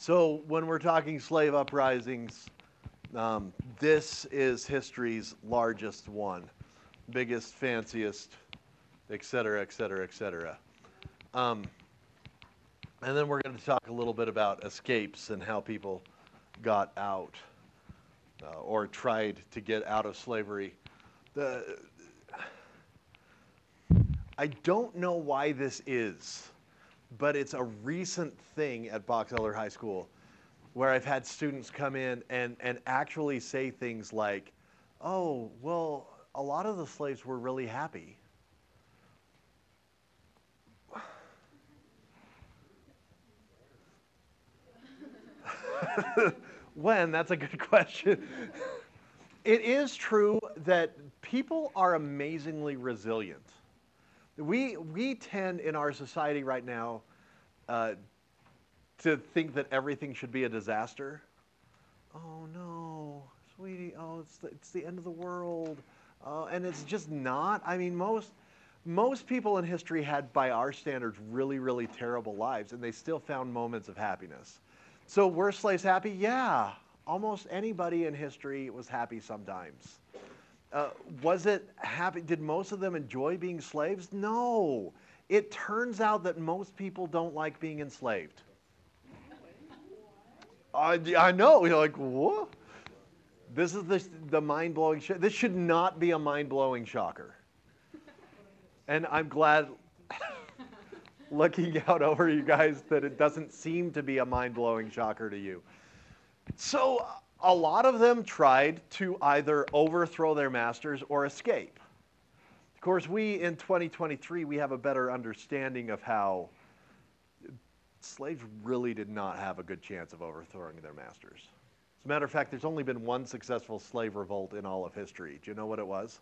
So when we're talking slave uprisings, um, this is history's largest one, biggest, fanciest, et cetera, et cetera, et cetera. Um, and then we're going to talk a little bit about escapes and how people got out uh, or tried to get out of slavery. The, I don't know why this is but it's a recent thing at Box Elder High School where I've had students come in and, and actually say things like, oh, well, a lot of the slaves were really happy. when? That's a good question. it is true that people are amazingly resilient. We, we tend in our society right now uh, to think that everything should be a disaster. Oh no, sweetie, oh, it's the, it's the end of the world. Uh, and it's just not. I mean, most, most people in history had, by our standards, really, really terrible lives, and they still found moments of happiness. So were slaves happy? Yeah. Almost anybody in history was happy sometimes. Uh, was it happy? Did most of them enjoy being slaves? No. It turns out that most people don't like being enslaved. I, I know. You're like, what? This is the, the mind blowing. This should not be a mind blowing shocker. And I'm glad, looking out over you guys, that it doesn't seem to be a mind blowing shocker to you. So, a lot of them tried to either overthrow their masters or escape. Of course, we in 2023, we have a better understanding of how slaves really did not have a good chance of overthrowing their masters. As a matter of fact, there's only been one successful slave revolt in all of history. Do you know what it was?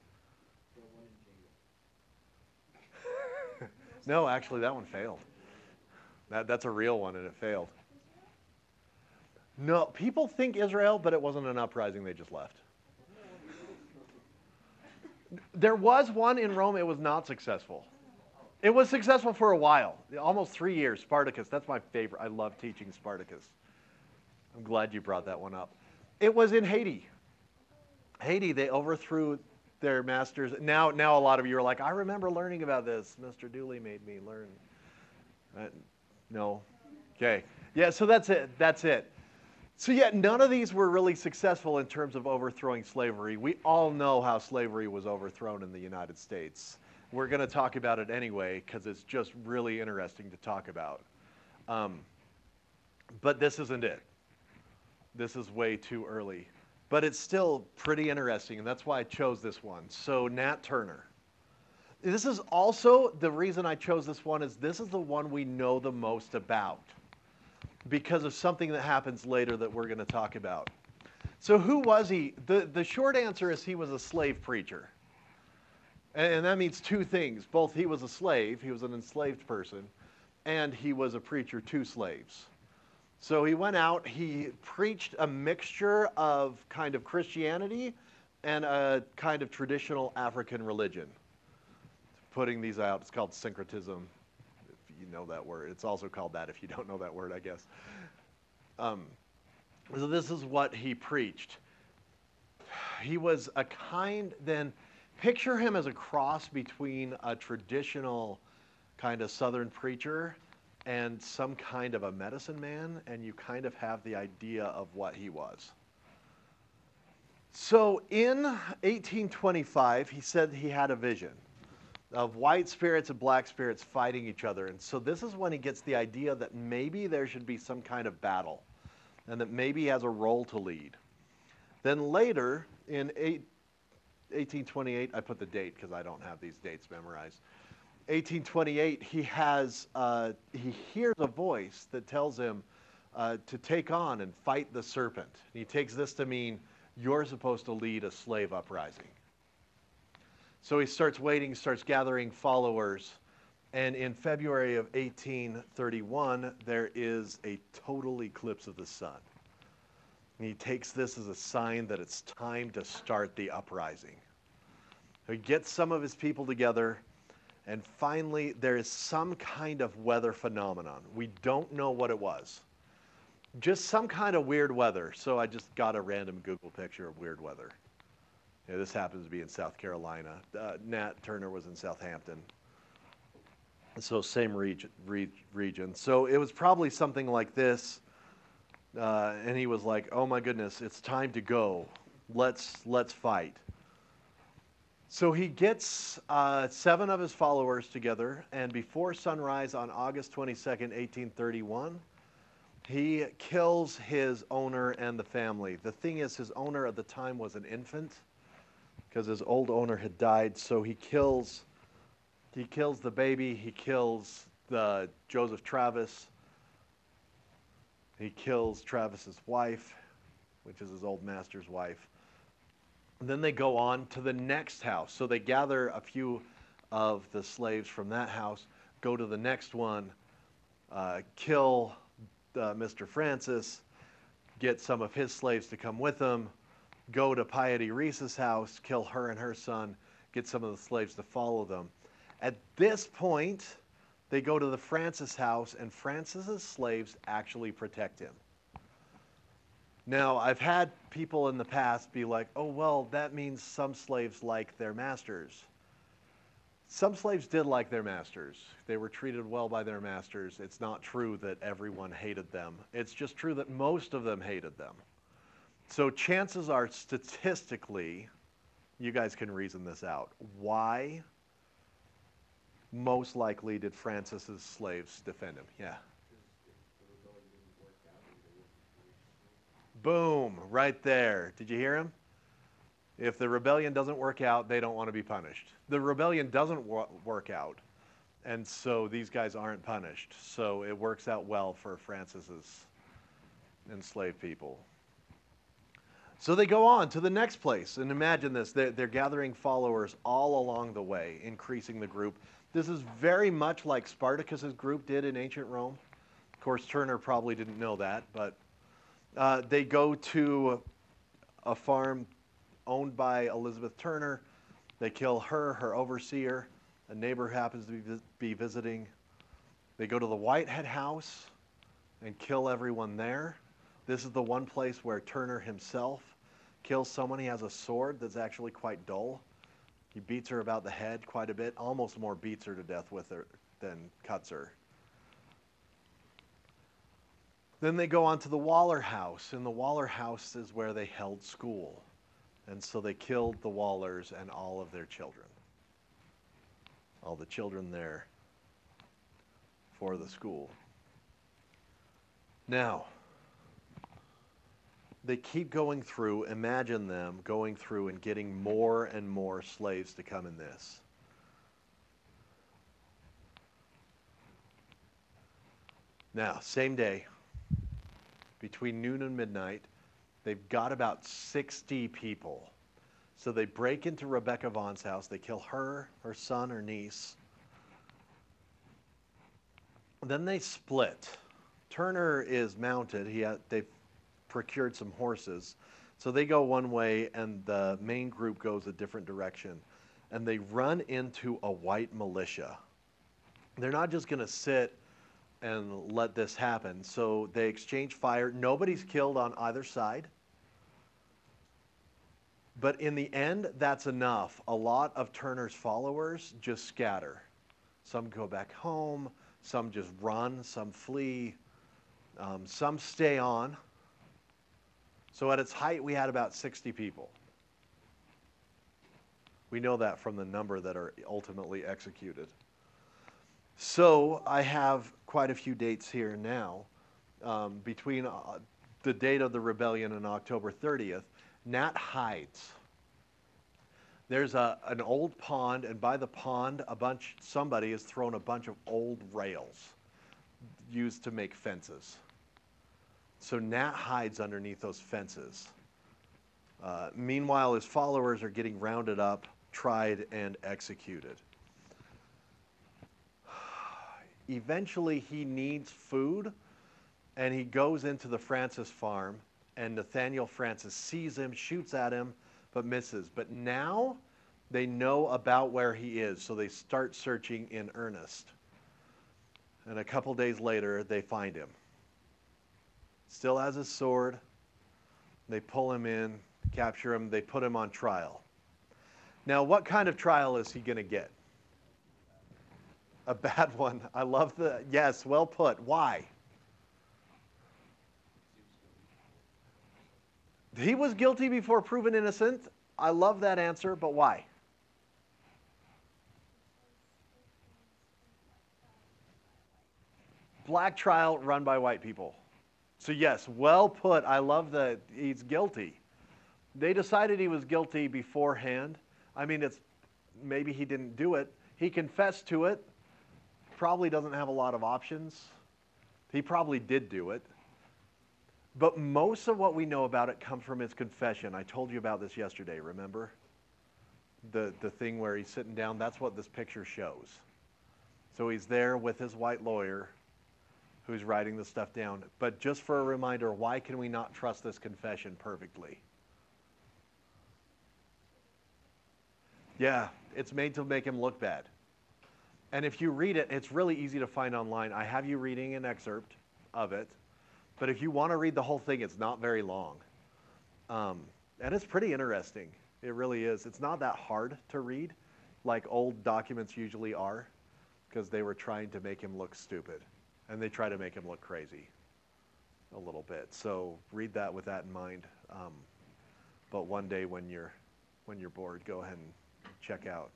no, actually, that one failed. That, that's a real one, and it failed. No, people think Israel, but it wasn't an uprising, they just left. There was one in Rome, it was not successful. It was successful for a while, almost three years. Spartacus, that's my favorite. I love teaching Spartacus. I'm glad you brought that one up. It was in Haiti. Haiti, they overthrew their masters. Now, now a lot of you are like, I remember learning about this. Mr. Dooley made me learn. Uh, no. Okay. Yeah, so that's it. That's it. So, yet none of these were really successful in terms of overthrowing slavery. We all know how slavery was overthrown in the United States. We're going to talk about it anyway because it's just really interesting to talk about. Um, but this isn't it. This is way too early. But it's still pretty interesting, and that's why I chose this one. So, Nat Turner. This is also the reason I chose this one is this is the one we know the most about because of something that happens later that we're going to talk about. So, who was he? The, the short answer is he was a slave preacher. And, and that means two things both he was a slave, he was an enslaved person, and he was a preacher to slaves. So, he went out, he preached a mixture of kind of Christianity and a kind of traditional African religion. Putting these out, it's called syncretism you know that word. It's also called that if you don't know that word, I guess. Um, so this is what he preached. He was a kind, then picture him as a cross between a traditional kind of southern preacher and some kind of a medicine man, and you kind of have the idea of what he was. So in 1825, he said he had a vision of white spirits and black spirits fighting each other. And so this is when he gets the idea that maybe there should be some kind of battle and that maybe he has a role to lead. Then later, in eight, 1828, I put the date because I don't have these dates memorized. 1828, he has uh, he hears a voice that tells him uh, to take on and fight the serpent. he takes this to mean you're supposed to lead a slave uprising. So he starts waiting, starts gathering followers. And in February of 1831, there is a total eclipse of the sun. And he takes this as a sign that it's time to start the uprising. He gets some of his people together, and finally, there is some kind of weather phenomenon. We don't know what it was. just some kind of weird weather. So I just got a random Google picture of weird weather. This happens to be in South Carolina. Uh, Nat Turner was in Southampton. So same region, re- region. So it was probably something like this. Uh, and he was like, "Oh my goodness, it's time to go. Let's let's fight." So he gets uh, seven of his followers together, and before sunrise on August 22nd, 1831, he kills his owner and the family. The thing is, his owner at the time was an infant because his old owner had died. So he kills, he kills the baby. He kills the Joseph Travis. He kills Travis's wife, which is his old master's wife. And then they go on to the next house. So they gather a few of the slaves from that house, go to the next one, uh, kill uh, Mr. Francis, get some of his slaves to come with them, go to Piety Reese's house, kill her and her son, get some of the slaves to follow them. At this point, they go to the Francis house, and Francis's slaves actually protect him. Now, I've had people in the past be like, oh, well, that means some slaves like their masters. Some slaves did like their masters. They were treated well by their masters. It's not true that everyone hated them. It's just true that most of them hated them. So, chances are, statistically, you guys can reason this out. Why, most likely, did Francis's slaves defend him? Yeah. Boom, right there. Did you hear him? If the rebellion doesn't work out, they don't want to be punished. The rebellion doesn't wor- work out, and so these guys aren't punished. So it works out well for Francis's enslaved people. So they go on to the next place, and imagine this they're, they're gathering followers all along the way, increasing the group. This is very much like Spartacus's group did in ancient Rome. Of course, Turner probably didn't know that, but uh, they go to a farm owned by Elizabeth Turner. They kill her, her overseer. A neighbor happens to be, be visiting. They go to the Whitehead house and kill everyone there. This is the one place where Turner himself kills someone. He has a sword that's actually quite dull. He beats her about the head quite a bit, almost more beats her to death with her than cuts her. Then they go on to the Waller house, and the Waller house is where they held school. And so they killed the Wallers and all of their children. All the children there for the school. Now, they keep going through, imagine them going through and getting more and more slaves to come in this. Now, same day, between noon and midnight. They've got about 60 people. So they break into Rebecca Vaughn's house. They kill her, her son, her niece. Then they split. Turner is mounted. He they've procured some horses. So they go one way, and the main group goes a different direction. And they run into a white militia. They're not just going to sit and let this happen. So they exchange fire. Nobody's killed on either side. But in the end, that's enough. A lot of Turner's followers just scatter. Some go back home, some just run, some flee, um, some stay on. So at its height, we had about 60 people. We know that from the number that are ultimately executed. So I have quite a few dates here now. Um, between uh, the date of the rebellion and October 30th, Nat hides. There's a, an old pond, and by the pond, a bunch somebody has thrown a bunch of old rails used to make fences. So Nat hides underneath those fences. Uh, meanwhile, his followers are getting rounded up, tried, and executed eventually he needs food and he goes into the Francis farm and Nathaniel Francis sees him, shoots at him, but misses. But now they know about where he is, so they start searching in earnest. And a couple days later, they find him. Still has his sword. They pull him in, capture him, they put him on trial. Now, what kind of trial is he going to get? A bad one. I love the, yes, well put. Why? He was guilty before proven innocent. I love that answer, but why? Black trial run by white people. So, yes, well put. I love that he's guilty. They decided he was guilty beforehand. I mean, it's maybe he didn't do it. He confessed to it. Probably doesn't have a lot of options. He probably did do it. But most of what we know about it comes from his confession. I told you about this yesterday, remember? The, the thing where he's sitting down, that's what this picture shows. So he's there with his white lawyer who's writing the stuff down. But just for a reminder, why can we not trust this confession perfectly? Yeah, it's made to make him look bad. And if you read it, it's really easy to find online. I have you reading an excerpt of it. But if you want to read the whole thing, it's not very long. Um, and it's pretty interesting. It really is. It's not that hard to read, like old documents usually are, because they were trying to make him look stupid. And they try to make him look crazy a little bit. So read that with that in mind. Um, but one day when you're, when you're bored, go ahead and check out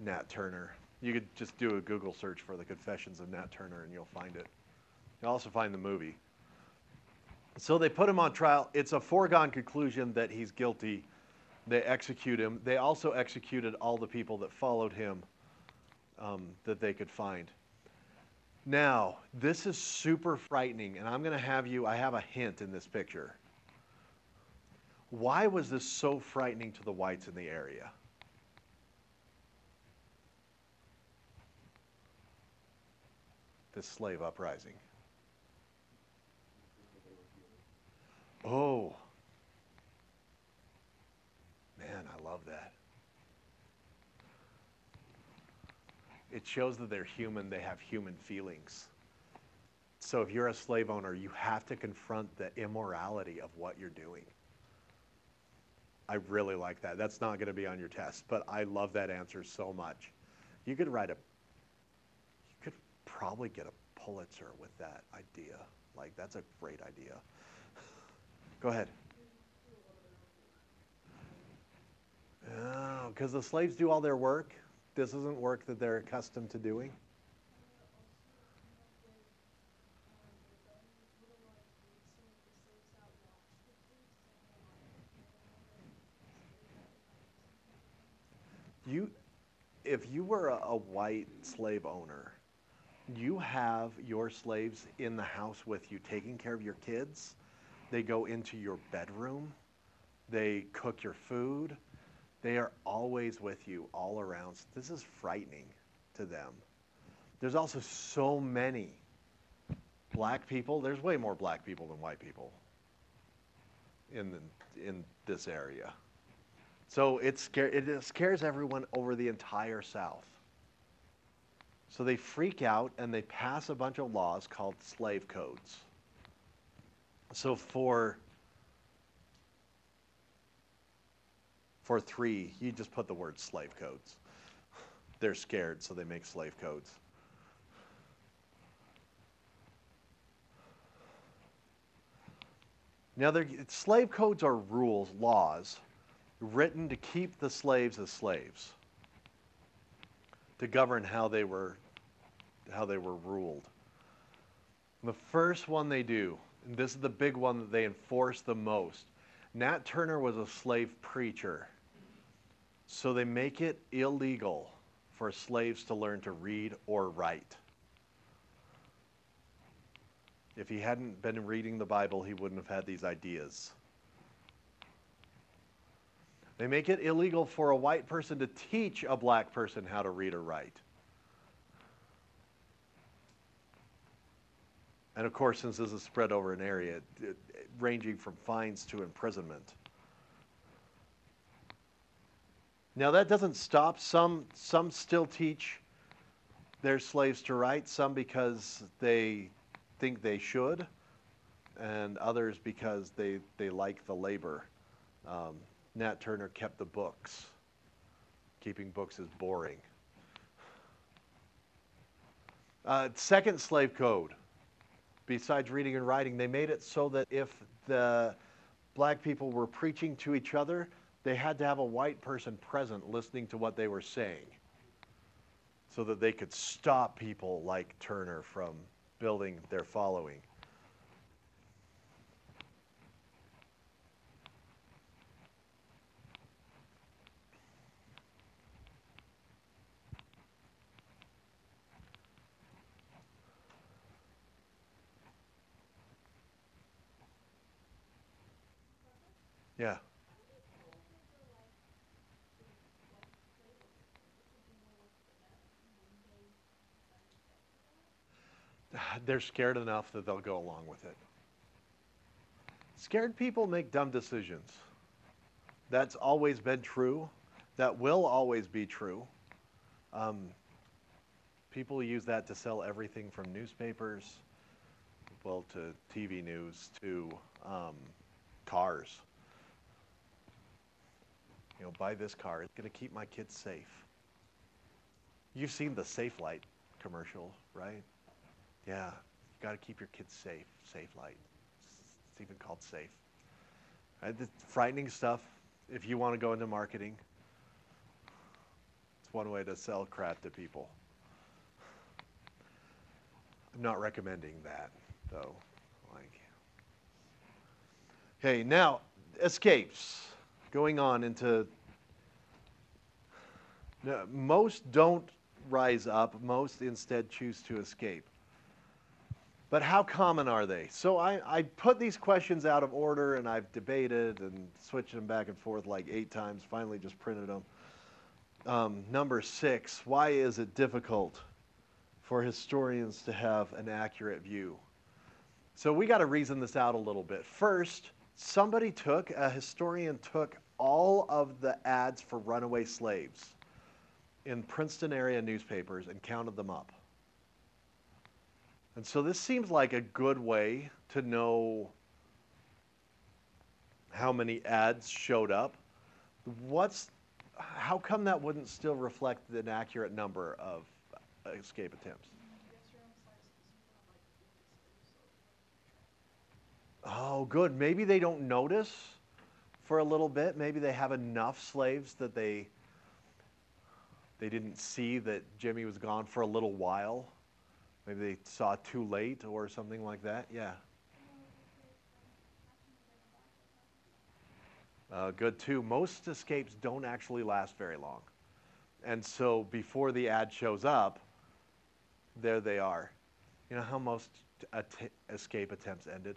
Nat Turner. You could just do a Google search for the Confessions of Nat Turner and you'll find it. You'll also find the movie. So they put him on trial. It's a foregone conclusion that he's guilty. They execute him. They also executed all the people that followed him um, that they could find. Now, this is super frightening, and I'm going to have you, I have a hint in this picture. Why was this so frightening to the whites in the area? This slave uprising. Oh. Man, I love that. It shows that they're human, they have human feelings. So if you're a slave owner, you have to confront the immorality of what you're doing. I really like that. That's not going to be on your test, but I love that answer so much. You could write a you could probably get a Pulitzer with that idea. Like that's a great idea. Go ahead. Oh, because the slaves do all their work. This isn't work that they're accustomed to doing. You, if you were a, a white slave owner, you have your slaves in the house with you, taking care of your kids they go into your bedroom. They cook your food. They are always with you, all around. This is frightening to them. There's also so many black people. There's way more black people than white people in, the, in this area. So it, scare, it scares everyone over the entire South. So they freak out and they pass a bunch of laws called slave codes. So for for three, you just put the word slave codes. They're scared, so they make slave codes. Now, slave codes are rules, laws, written to keep the slaves as slaves, to govern how they were, how they were ruled. The first one they do and this is the big one that they enforce the most. Nat Turner was a slave preacher. So they make it illegal for slaves to learn to read or write. If he hadn't been reading the Bible, he wouldn't have had these ideas. They make it illegal for a white person to teach a black person how to read or write. And of course, since this is spread over an area, it, it, ranging from fines to imprisonment. Now, that doesn't stop. Some, some still teach their slaves to write, some because they think they should. and others because they, they like the labor. Um, Nat Turner kept the books. Keeping books is boring. Uh, second slave code, besides reading and writing, they made it so that if the black people were preaching to each other, they had to have a white person present listening to what they were saying so that they could stop people like Turner from building their following. Yeah. They're scared enough that they'll go along with it. Scared people make dumb decisions. That's always been true. That will always be true. Um, people use that to sell everything from newspapers, well, to TV news, to um, cars. You know, buy this car. It's going to keep my kids safe. You've seen the Safelite commercial, right? Yeah, you got to keep your kids safe. Safe Light. It's even called Safe. Right? Frightening stuff. If you want to go into marketing, it's one way to sell crap to people. I'm not recommending that, though. Like, okay, now escapes. Going on into no, most don't rise up. Most instead choose to escape. But how common are they? So I, I put these questions out of order and I've debated and switched them back and forth like eight times, finally just printed them. Um, number six, why is it difficult for historians to have an accurate view? So we got to reason this out a little bit. First, somebody took, a historian took all of the ads for runaway slaves in Princeton area newspapers and counted them up. And so this seems like a good way to know how many ads showed up. What's how come that wouldn't still reflect an accurate number of escape attempts? Oh, good. Maybe they don't notice for a little bit. Maybe they have enough slaves that they they didn't see that Jimmy was gone for a little while. Maybe they saw too late or something like that. Yeah. Uh, good too. Most escapes don't actually last very long. And so before the ad shows up, there they are. You know how most escape attempts ended?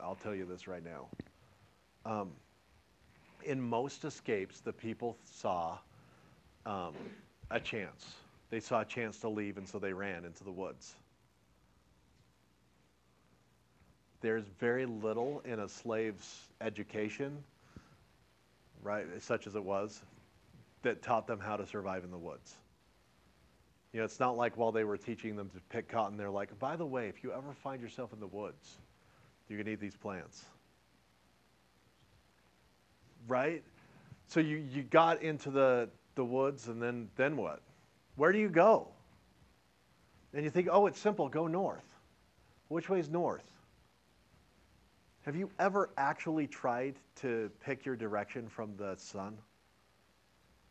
I'll tell you this right now. Um, in most escapes, the people saw um, a chance. They saw a chance to leave, and so they ran into the woods. There's very little in a slave's education, right, such as it was, that taught them how to survive in the woods. You know, it's not like while they were teaching them to pick cotton, they're like, by the way, if you ever find yourself in the woods, going to eat these plants. Right? So you, you got into the, the woods, and then, then what? Where do you go? And you think, oh, it's simple, go north. Which way is north? Have you ever actually tried to pick your direction from the sun?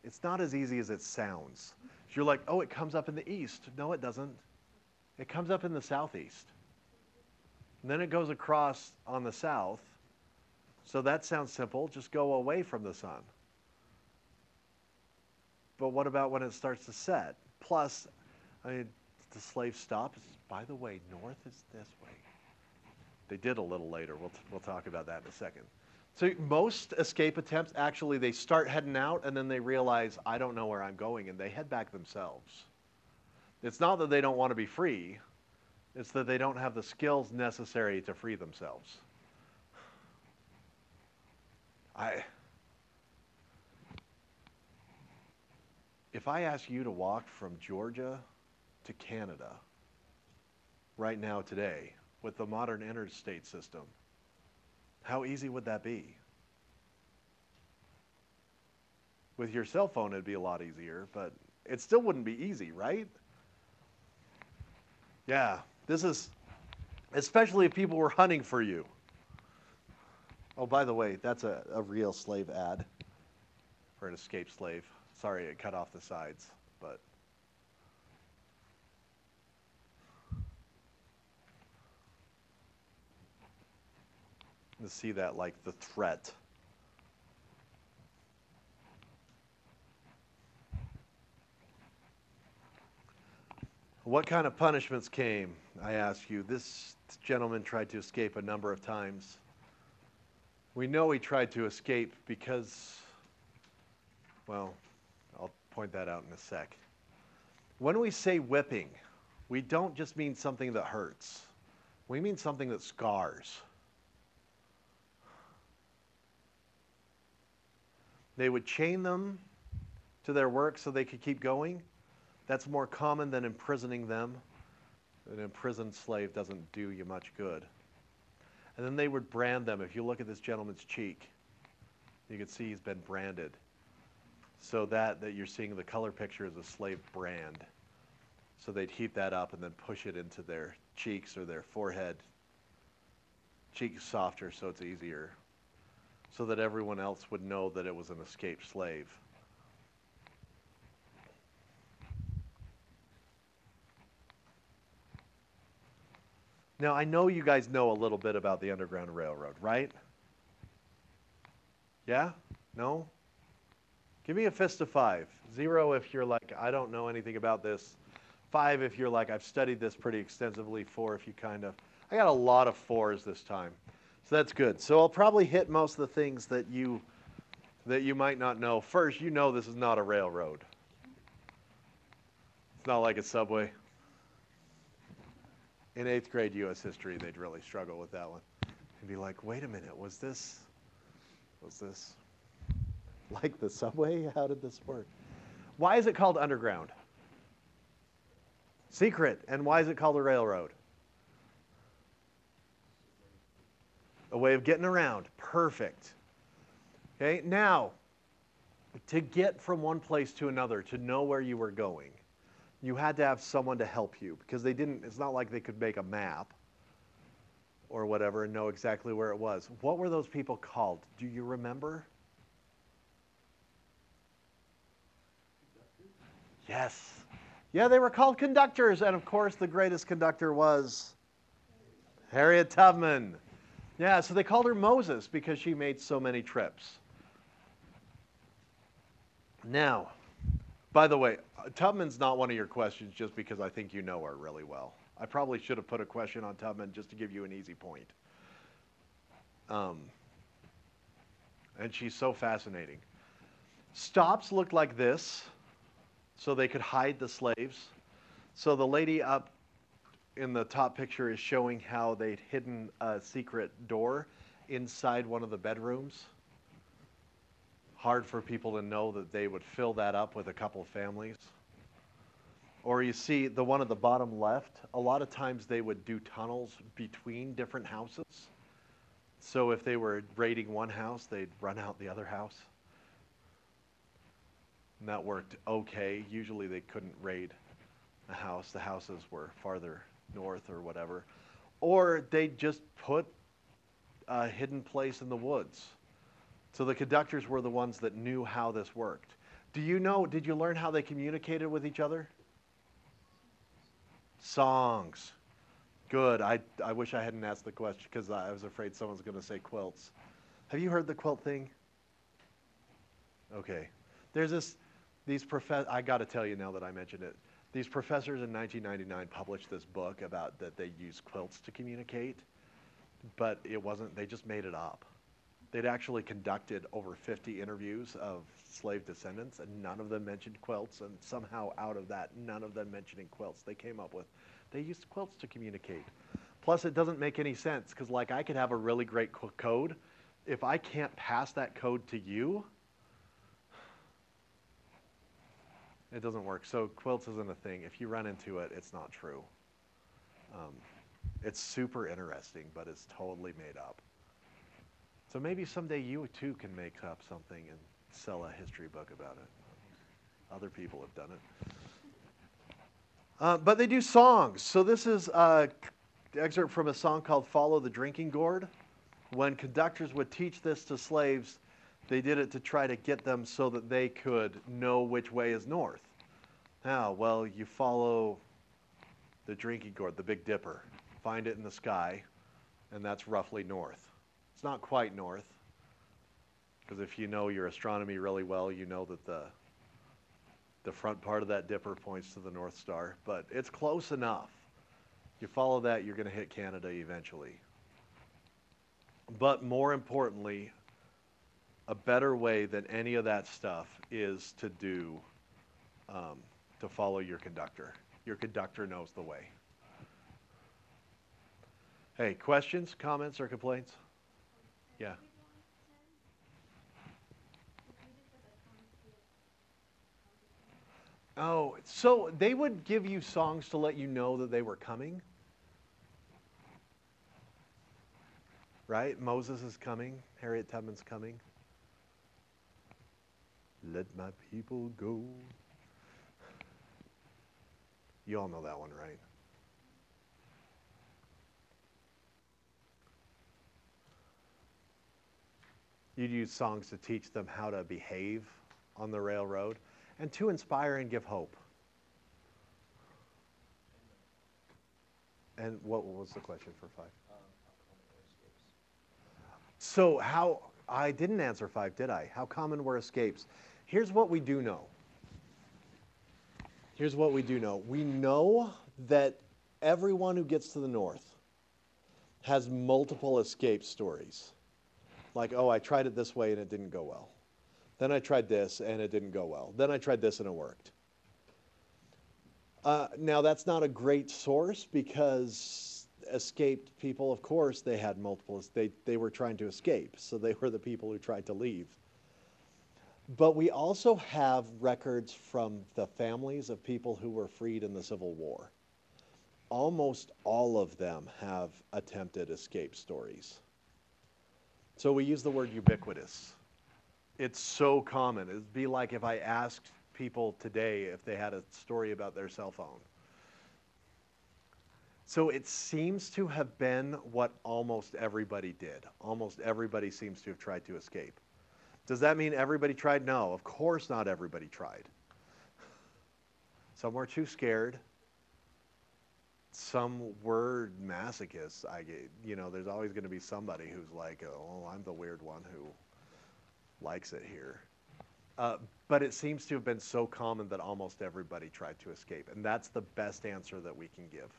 It's not as easy as it sounds. You're like, oh, it comes up in the east. No, it doesn't. It comes up in the southeast. And then it goes across on the south. So that sounds simple. Just go away from the sun. But what about when it starts to set? Plus, I mean, the slave stops. By the way, north is this way. They did a little later. We'll, we'll talk about that in a second. So most escape attempts, actually, they start heading out and then they realize, I don't know where I'm going, and they head back themselves. It's not that they don't want to be free, it's that they don't have the skills necessary to free themselves. I, if I ask you to walk from Georgia to Canada right now today, with the modern interstate system. How easy would that be? With your cell phone, it'd be a lot easier, but it still wouldn't be easy, right? Yeah, this is, especially if people were hunting for you. Oh, by the way, that's a, a real slave ad for an escaped slave. Sorry, it cut off the sides, but. To see that like the threat. What kind of punishments came? I ask you. This gentleman tried to escape a number of times. We know he tried to escape because, well, I'll point that out in a sec. When we say whipping, we don't just mean something that hurts, we mean something that scars. They would chain them to their work so they could keep going. That's more common than imprisoning them. An imprisoned slave doesn't do you much good. And then they would brand them. If you look at this gentleman's cheek, you can see he's been branded. So that, that you're seeing the color picture is a slave brand. So they'd heat that up and then push it into their cheeks or their forehead. Cheeks softer so it's easier. So that everyone else would know that it was an escaped slave. Now, I know you guys know a little bit about the Underground Railroad, right? Yeah? No? Give me a fist of five. Zero if you're like, I don't know anything about this. Five if you're like, I've studied this pretty extensively. Four if you kind of. I got a lot of fours this time. So that's good. So I'll probably hit most of the things that you that you might not know. First, you know this is not a railroad. It's not like a subway in eighth grade U.S. history, they'd really struggle with that one and be like, wait a minute, was this, was this like the subway? How did this work? Why is it called underground? Secret. And why is it called a railroad? A way of getting around. Perfect. Okay, now, to get from one place to another, to know where you were going, you had to have someone to help you because they didn't, it's not like they could make a map or whatever and know exactly where it was. What were those people called? Do you remember? Yes. Yeah, they were called conductors. And of course, the greatest conductor was Harriet Tubman. Yeah, so they called her Moses because she made so many trips. Now, by the way, Tubman's not one of your questions just because I think you know her really well. I probably should have put a question on Tubman just to give you an easy point. Um, and she's so fascinating. Stops looked like this, so they could hide the slaves. So the lady up in the top picture is showing how they'd hidden a secret door inside one of the bedrooms hard for people to know that they would fill that up with a couple families. Or you see the one at the bottom left, a lot of times they would do tunnels between different houses. So if they were raiding one house, they'd run out the other house. And that worked okay. Usually they couldn't raid a house, the houses were farther north or whatever. Or they'd just put a hidden place in the woods so the conductors were the ones that knew how this worked. Do you know, did you learn how they communicated with each other? Songs. Good. I, I wish I hadn't asked the question because I was afraid someone's going to say quilts. Have you heard the quilt thing? Okay. There's this, these professors, I got to tell you now that I mentioned it. These professors in 1999 published this book about that they use quilts to communicate, but it wasn't, they just made it up. They'd actually conducted over 50 interviews of slave descendants, and none of them mentioned quilts. And somehow, out of that, none of them mentioning quilts, they came up with they used quilts to communicate. Plus, it doesn't make any sense because, like, I could have a really great code. If I can't pass that code to you, it doesn't work. So, quilts isn't a thing. If you run into it, it's not true. Um, It's super interesting, but it's totally made up. So maybe someday you too can make up something and sell a history book about it. Other people have done it. Uh, but they do songs. So this is an excerpt from a song called Follow the Drinking Gourd. When conductors would teach this to slaves, they did it to try to get them so that they could know which way is north. Now, Well, you follow the drinking gourd, the Big Dipper. Find it in the sky, and that's roughly north. It's not quite north, because if you know your astronomy really well, you know that the the front part of that dipper points to the North Star, but it's close enough. You follow that, you're going to hit Canada eventually. But more importantly, a better way than any of that stuff is to do, um, to follow your conductor. Your conductor knows the way. Hey, questions, comments, or complaints? Yeah. Oh, so they would give you songs to let you know that they were coming? Right? Moses is coming, Harriet Tubman's coming. Let my people go. You all know that one, right? You'd use songs to teach them how to behave on the railroad and to inspire and give hope. And what was the question for five? So, how, I didn't answer five, did I? How common were escapes? Here's what we do know. Here's what we do know. We know that everyone who gets to the north has multiple escape stories. Like, oh, I tried it this way and it didn't go well. Then I tried this and it didn't go well. Then I tried this and it worked. Uh, now, that's not a great source because escaped people, of course, they had multiple, they, they were trying to escape. So they were the people who tried to leave. But we also have records from the families of people who were freed in the Civil War. Almost all of them have attempted escape stories. So we use the word ubiquitous it's so common. It'd be like if I asked people today if they had a story about their cell phone. So it seems to have been what almost everybody did. Almost everybody seems to have tried to escape. Does that mean everybody tried? No, of course not everybody tried. Some were too scared. Some were masochists. I, get, you know, there's always going to be somebody who's like, oh, I'm the weird one who likes it here. Uh, but it seems to have been so common that almost everybody tried to escape. And that's the best answer that we can give.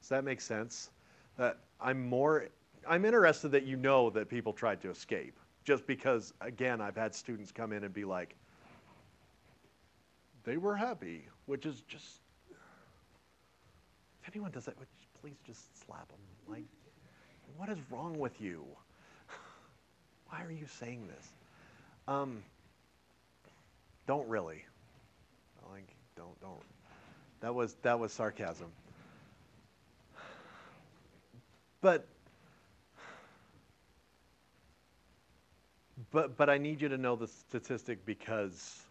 Does that make sense? Uh, I'm more, I'm interested that you know that people tried to escape. Just because, again, I've had students come in and be like, they were happy, which is just, if anyone does that, please just slap them. Like, what is wrong with you? Why are you saying this? Um, don't really. Like, don't, don't. That was, that was sarcasm. But, but, but I need you to know the statistic because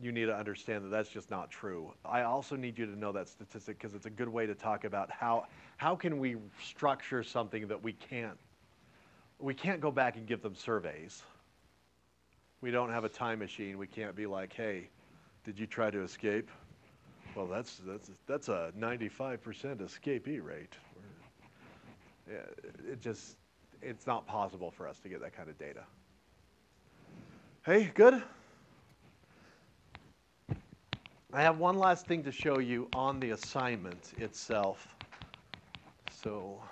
you need to understand that that's just not true. I also need you to know that statistic because it's a good way to talk about how, how can we structure something that we can't we can't go back and give them surveys. We don't have a time machine. We can't be like, hey, did you try to escape? Well, that's, that's, that's a 95% escapee rate. It just, it's not possible for us to get that kind of data. Hey, good? I have one last thing to show you on the assignment itself. So.